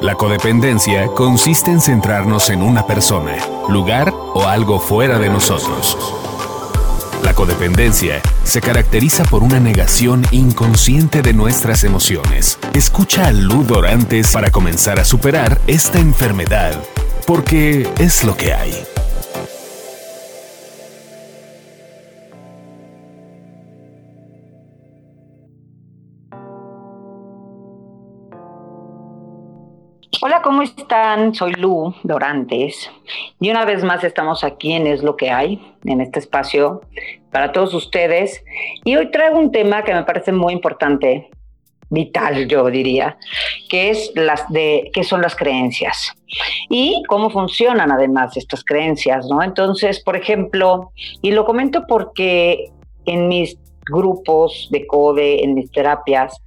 La codependencia consiste en centrarnos en una persona, lugar o algo fuera de nosotros. La codependencia se caracteriza por una negación inconsciente de nuestras emociones. Escucha a Lu Dorantes para comenzar a superar esta enfermedad, porque es lo que hay. Hola, ¿cómo están? Soy Lu Dorantes y una vez más estamos aquí en Es lo que hay, en este espacio para todos ustedes. Y hoy traigo un tema que me parece muy importante, vital, yo diría, que es las de qué son las creencias y cómo funcionan además estas creencias, ¿no? Entonces, por ejemplo, y lo comento porque en mis grupos de CODE, en mis terapias,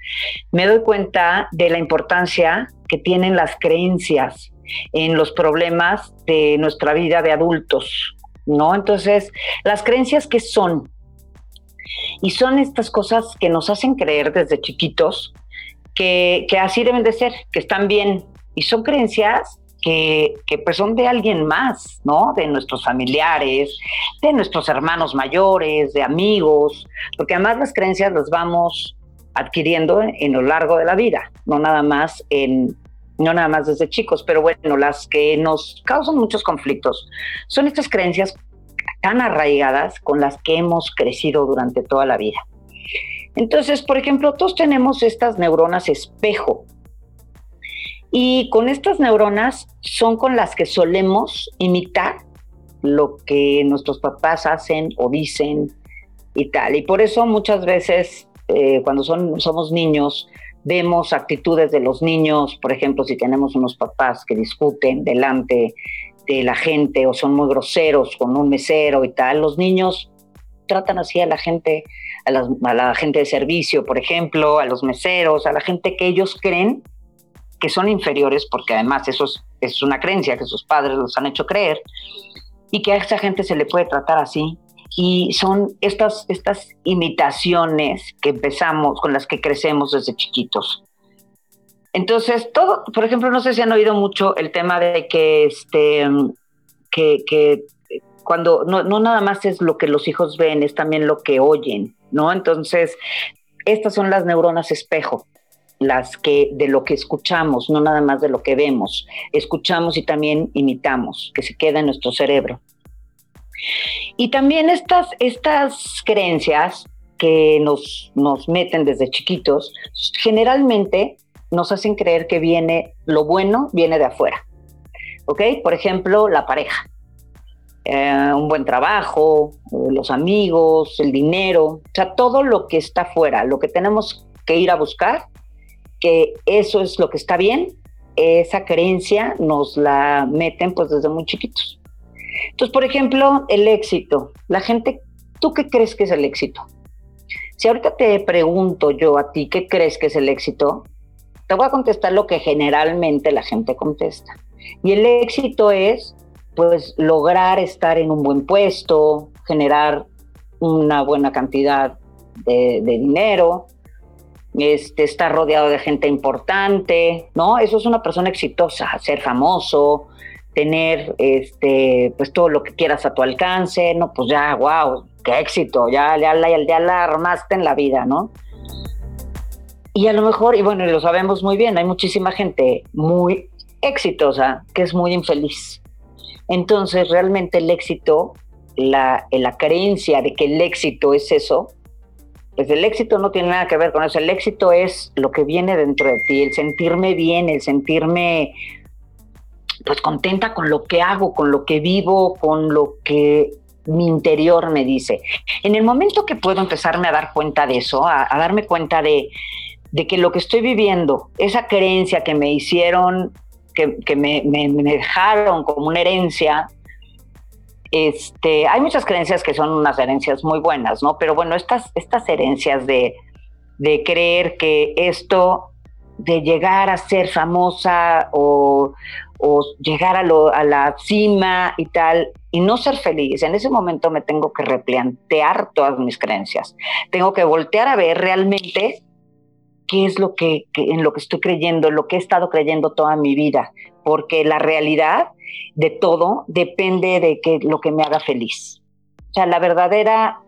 me doy cuenta de la importancia que tienen las creencias en los problemas de nuestra vida de adultos, ¿no? Entonces, las creencias que son, y son estas cosas que nos hacen creer desde chiquitos que, que así deben de ser, que están bien, y son creencias que, pues son de alguien más, ¿no? De nuestros familiares, de nuestros hermanos mayores, de amigos, porque además las creencias las vamos adquiriendo en lo largo de la vida, no nada más en no nada más desde chicos, pero bueno, las que nos causan muchos conflictos son estas creencias tan arraigadas con las que hemos crecido durante toda la vida. Entonces, por ejemplo, todos tenemos estas neuronas espejo, y con estas neuronas son con las que solemos imitar lo que nuestros papás hacen o dicen y tal. Y por eso muchas veces eh, cuando son, somos niños vemos actitudes de los niños, por ejemplo, si tenemos unos papás que discuten delante de la gente o son muy groseros con un mesero y tal, los niños tratan así a la gente, a, a la gente de servicio, por ejemplo, a los meseros, a la gente que ellos creen que son inferiores, porque además eso es, una creencia que sus padres los han hecho creer, y que a esa gente se le puede tratar así. Y son estas, estas imitaciones que empezamos, con las que crecemos desde chiquitos. Entonces, todo, por ejemplo, no sé si han oído mucho el tema de que, este, que, cuando no, no nada más es lo que los hijos ven, es también lo que oyen, ¿no? Entonces, estas son las neuronas espejo las que de lo que escuchamos, no nada más de lo que vemos. Escuchamos y también imitamos, que se queda en nuestro cerebro. Y también estas, estas creencias que nos, nos meten desde chiquitos, generalmente nos hacen creer que viene lo bueno, viene de afuera. ¿Ok? Por ejemplo, la pareja. Eh, un buen trabajo, los amigos, el dinero, o sea, todo lo que está afuera, lo que tenemos que ir a buscar, que eso es lo que está bien, esa creencia nos la meten pues desde muy chiquitos. Entonces, por ejemplo, el éxito. La gente, ¿tú qué crees que es el éxito? Si ahorita te pregunto yo a ti, ¿qué crees que es el éxito? Te voy a contestar lo que generalmente la gente contesta. Y el éxito es, pues, lograr estar en un buen puesto, generar una buena cantidad de, de dinero, este, estar rodeado de gente importante, ¿no? Eso es una persona exitosa, ser famoso, tener este, pues todo lo que quieras a tu alcance, ¿no? Pues ya, wow, qué éxito, ya, ya, ya, la armaste en la vida, ¿no? Y a lo mejor, y bueno, lo sabemos muy bien, hay muchísima gente muy exitosa que es muy infeliz. Entonces, realmente el éxito, la, la creencia de que el éxito es eso, pues el éxito no tiene nada que ver con eso. El éxito es lo que viene dentro de ti, el sentirme bien, el sentirme pues contenta con lo que hago, con lo que vivo, con lo que mi interior me dice. En el momento que puedo empezarme a dar cuenta de eso, a, darme cuenta de, que lo que estoy viviendo, esa creencia que me hicieron, que, me, dejaron como una herencia, este, hay muchas creencias que son unas herencias muy buenas, ¿no? Pero bueno, estas, estas herencias de, creer que esto de llegar a ser famosa o, llegar a, a, la cima y tal, y no ser feliz, en ese momento me tengo que replantear todas mis creencias. Tengo que voltear a ver realmente qué es lo que, en lo que estoy creyendo, en lo que he estado creyendo toda mi vida, porque la realidad de todo depende de que, lo que me haga feliz. O sea, la verdadera,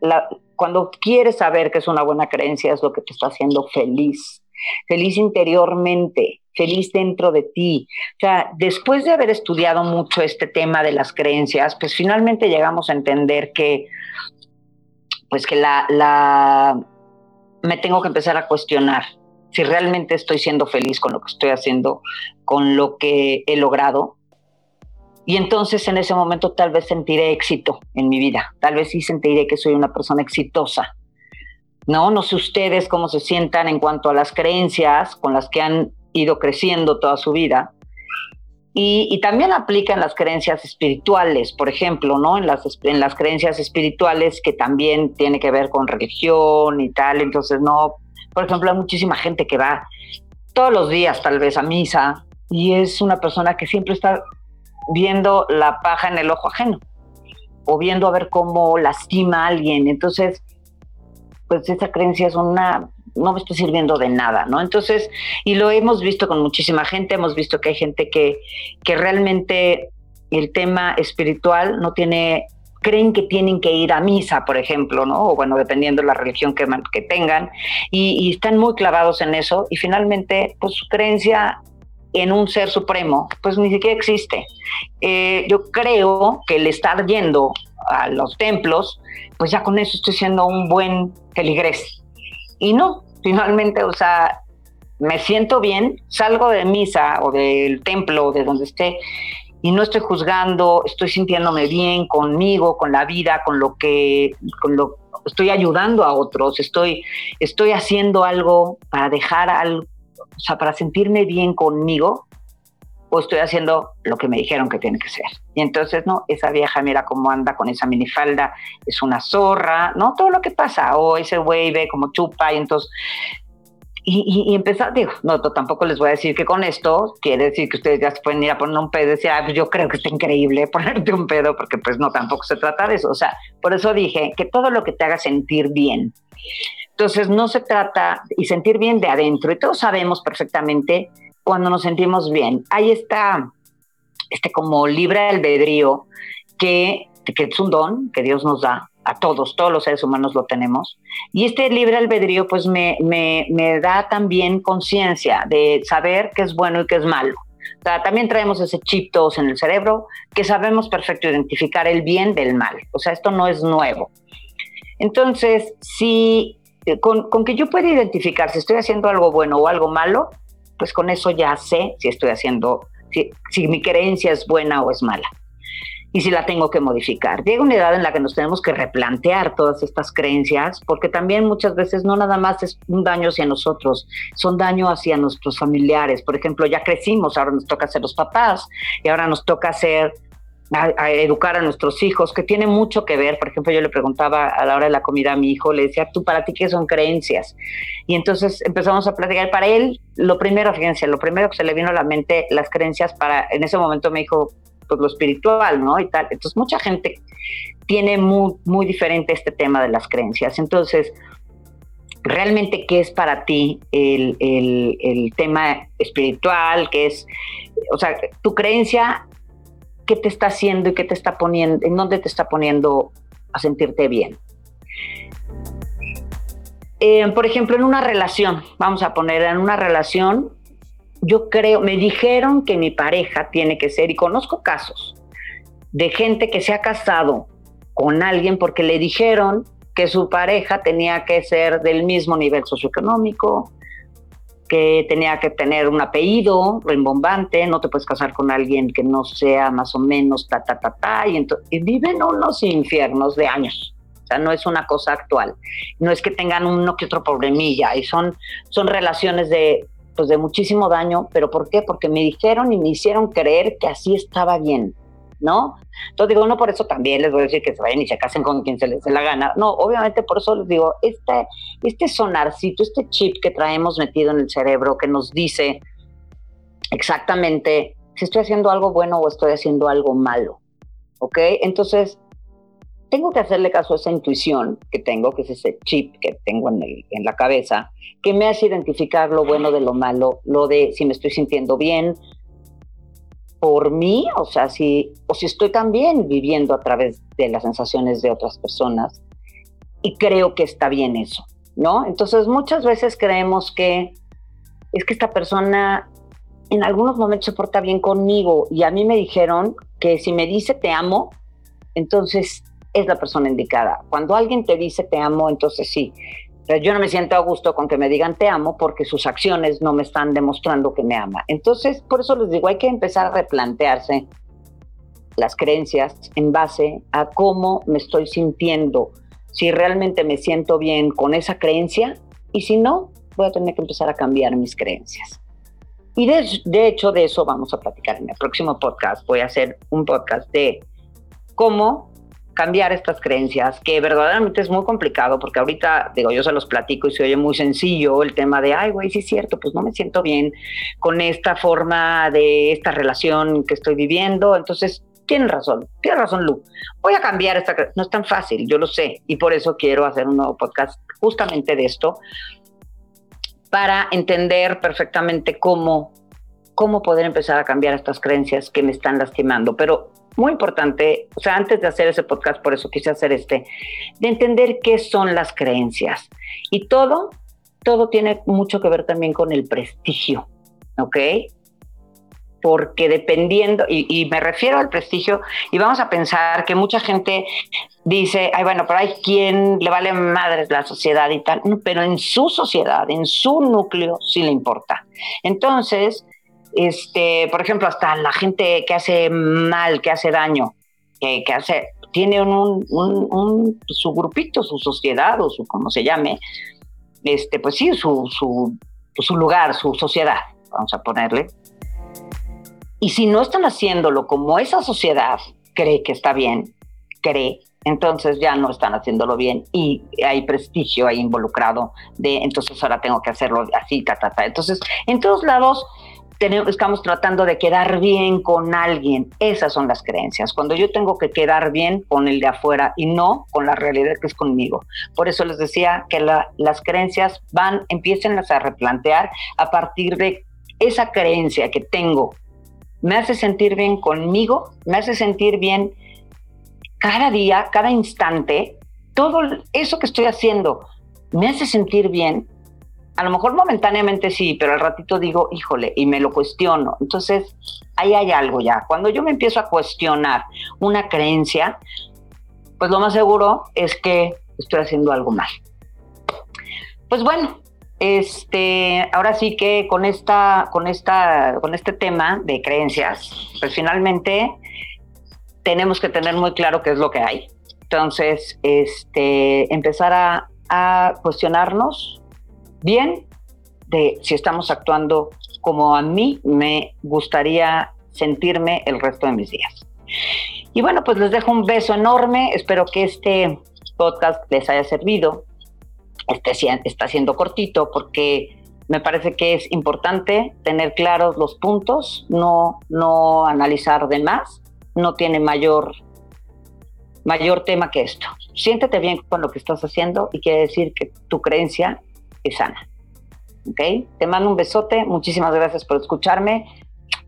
la, cuando quieres saber que es una buena creencia, es lo que te está haciendo feliz, feliz interiormente, feliz dentro de ti. O sea, después de haber estudiado mucho este tema de las creencias, pues finalmente llegamos a entender que, pues que la, la me tengo que empezar a cuestionar si realmente estoy siendo feliz con lo que estoy haciendo, con lo que he logrado. Y entonces en ese momento tal vez sentiré éxito en mi vida, tal vez sí sentiré que soy una persona exitosa. No, no sé ustedes cómo se sientan en cuanto a las creencias con las que han ido creciendo toda su vida. Y, también aplican las creencias espirituales, por ejemplo, ¿no? En las, en las creencias espirituales que también tiene que ver con religión y tal. Entonces, no, por ejemplo, hay muchísima gente que va todos los días tal vez a misa y es una persona que siempre está viendo la paja en el ojo ajeno o viendo a ver cómo lastima a alguien. Entonces, pues esa creencia es una no me está sirviendo de nada, ¿no? Entonces, y lo hemos visto con muchísima gente, hemos visto que hay gente que, que realmente el tema espiritual no tiene, creen que tienen que ir a misa, por ejemplo, ¿no? O bueno, dependiendo de la religión que, que tengan, y, están muy clavados en eso, y finalmente, pues su creencia en un ser supremo, pues ni siquiera existe. Eh, yo creo que el estar yendo a los templos, pues ya con eso estoy siendo un buen feligrés. Y no, finalmente, o sea, me siento bien, salgo de misa o del templo, de donde esté, y no estoy juzgando, estoy sintiéndome bien conmigo, con la vida, con lo que, con lo, estoy ayudando a otros, estoy, estoy haciendo algo para dejar algo, o sea, para sentirme bien conmigo, estoy haciendo lo que me dijeron que tiene que ser. Y entonces, no, esa vieja mira cómo anda con esa minifalda, es una zorra, ¿no? Todo lo que pasa, o ese güey ve como chupa, y entonces... Y, y, empezar, digo, no, tampoco les voy a decir que con esto quiere decir que ustedes ya se pueden ir a poner un pedo y decir, ah, pues yo creo que está increíble ponerte un pedo, porque pues no, tampoco se trata de eso. O sea, por eso dije que todo lo que te haga sentir bien. Entonces, no se trata, y sentir bien de adentro, y todos sabemos perfectamente cuando nos sentimos bien. Ahí está este como libre albedrío que, que es un don que Dios nos da a todos, todos los seres humanos lo tenemos. Y este libre albedrío pues me, me, me da también conciencia de saber qué es bueno y qué es malo. O sea, también traemos ese chip todos en el cerebro que sabemos perfecto identificar el bien del mal. O sea, esto no es nuevo. Entonces, si con, con que yo pueda identificar si estoy haciendo algo bueno o algo malo, pues con eso ya sé si estoy haciendo, si, mi creencia es buena o es mala y si la tengo que modificar. Llega una edad en la que nos tenemos que replantear todas estas creencias, porque también muchas veces no nada más es un daño hacia nosotros, son daño hacia nuestros familiares. Por ejemplo, ya crecimos, ahora nos toca ser los papás y ahora nos toca ser a, educar a nuestros hijos, que tiene mucho que ver. Por ejemplo, yo le preguntaba a la hora de la comida a mi hijo, le decía, ¿tú para ti qué son creencias? Y entonces empezamos a platicar. Para él, lo primero, fíjense, lo primero que se le vino a la mente, las creencias para, en ese momento me dijo, pues lo espiritual, ¿no? Y tal. Entonces, mucha gente tiene muy, muy diferente este tema de las creencias. Entonces, realmente qué es para ti el, el, el, tema espiritual, qué es, o sea, tu creencia qué te está haciendo y qué te está poniendo, en dónde te está poniendo a sentirte bien. Eh, por ejemplo, en una relación, vamos a poner en una relación, yo creo, me dijeron que mi pareja tiene que ser, y conozco casos de gente que se ha casado con alguien porque le dijeron que su pareja tenía que ser del mismo nivel socioeconómico, que tenía que tener un apellido rimbombante, no te puedes casar con alguien que no sea más o menos ta, ta, ta, ta, y, y viven unos infiernos de años. O sea, no es una cosa actual. No es que tengan uno que otro problemilla, y son, son relaciones de, pues de muchísimo daño, pero ¿por qué? Porque me dijeron y me hicieron creer que así estaba bien. ¿No? Entonces digo, no por eso también les voy a decir que se vayan y se casen con quien se les dé la gana. No, obviamente por eso les digo, este, este sonarcito, este chip que traemos metido en el cerebro que nos dice exactamente si estoy haciendo algo bueno o estoy haciendo algo malo. ¿Ok? Entonces, tengo que hacerle caso a esa intuición que tengo, que es ese chip que tengo en, en la cabeza, que me hace identificar lo bueno de lo malo, lo de si me estoy sintiendo bien por mí, o sea, si, o si estoy también viviendo a través de las sensaciones de otras personas. Y creo que está bien eso, ¿no? Entonces muchas veces creemos que es que esta persona en algunos momentos se porta bien conmigo y a mí me dijeron que si me dice te amo, entonces es la persona indicada. Cuando alguien te dice te amo, entonces sí. Yo no me siento a gusto con que me digan te amo porque sus acciones no me están demostrando que me ama. Entonces, por eso les digo, hay que empezar a replantearse las creencias en base a cómo me estoy sintiendo, si realmente me siento bien con esa creencia y si no, voy a tener que empezar a cambiar mis creencias. Y de, de hecho de eso vamos a platicar en el próximo podcast. Voy a hacer un podcast de cómo cambiar estas creencias, que verdaderamente es muy complicado, porque ahorita, digo, yo se los platico y se oye muy sencillo el tema de, ay, güey, sí es cierto, pues no me siento bien con esta forma de esta relación que estoy viviendo, entonces tienen razón, tiene razón Lu, voy a cambiar esta, no es tan fácil, yo lo sé, y por eso quiero hacer un nuevo podcast justamente de esto, para entender perfectamente cómo, cómo poder empezar a cambiar estas creencias que me están lastimando, pero muy importante, o sea, antes de hacer ese podcast, por eso quise hacer este, de entender qué son las creencias. Y todo, todo tiene mucho que ver también con el prestigio, ¿ok? Porque dependiendo, y, me refiero al prestigio, y vamos a pensar que mucha gente dice, ay, bueno, pero hay quien le vale madres la sociedad y tal, pero en su sociedad, en su núcleo, sí le importa. Entonces, este, por ejemplo, hasta la gente que hace mal, que hace daño, que, hace, tiene un, su grupito, su sociedad o su como se llame, este, pues sí, su, su, su lugar, su sociedad, vamos a ponerle. Y si no están haciéndolo como esa sociedad cree que está bien, cree, entonces ya no están haciéndolo bien y hay prestigio ahí involucrado de entonces ahora tengo que hacerlo así, ta, ta, ta. Entonces, en todos lados estamos tratando de quedar bien con alguien. Esas son las creencias. Cuando yo tengo que quedar bien con el de afuera y no con la realidad que es conmigo. Por eso les decía que las creencias van, empiecen a replantear a partir de esa creencia que tengo. Me hace sentir bien conmigo, me hace sentir bien cada día, cada instante. Todo eso que estoy haciendo me hace sentir bien a lo mejor momentáneamente sí, pero al ratito digo, híjole, y me lo cuestiono. Entonces, ahí hay algo ya. Cuando yo me empiezo a cuestionar una creencia, pues lo más seguro es que estoy haciendo algo mal. Pues bueno, este, ahora sí que con esta, con esta, con este tema de creencias, pues finalmente tenemos que tener muy claro qué es lo que hay. Entonces, este, empezar a, a cuestionarnos bien si estamos actuando como a mí me gustaría sentirme el resto de mis días. Y bueno, pues les dejo un beso enorme. Espero que este podcast les haya servido. Este está siendo cortito porque me parece que es importante tener claros los puntos, no, no analizar de más. No tiene mayor, mayor tema que esto. Siéntete bien con lo que estás haciendo y quiere decir que tu creencia es sana. ¿Ok? Te mando un besote. Muchísimas gracias por escucharme.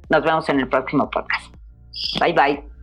Nos vemos en el próximo podcast. Bye bye.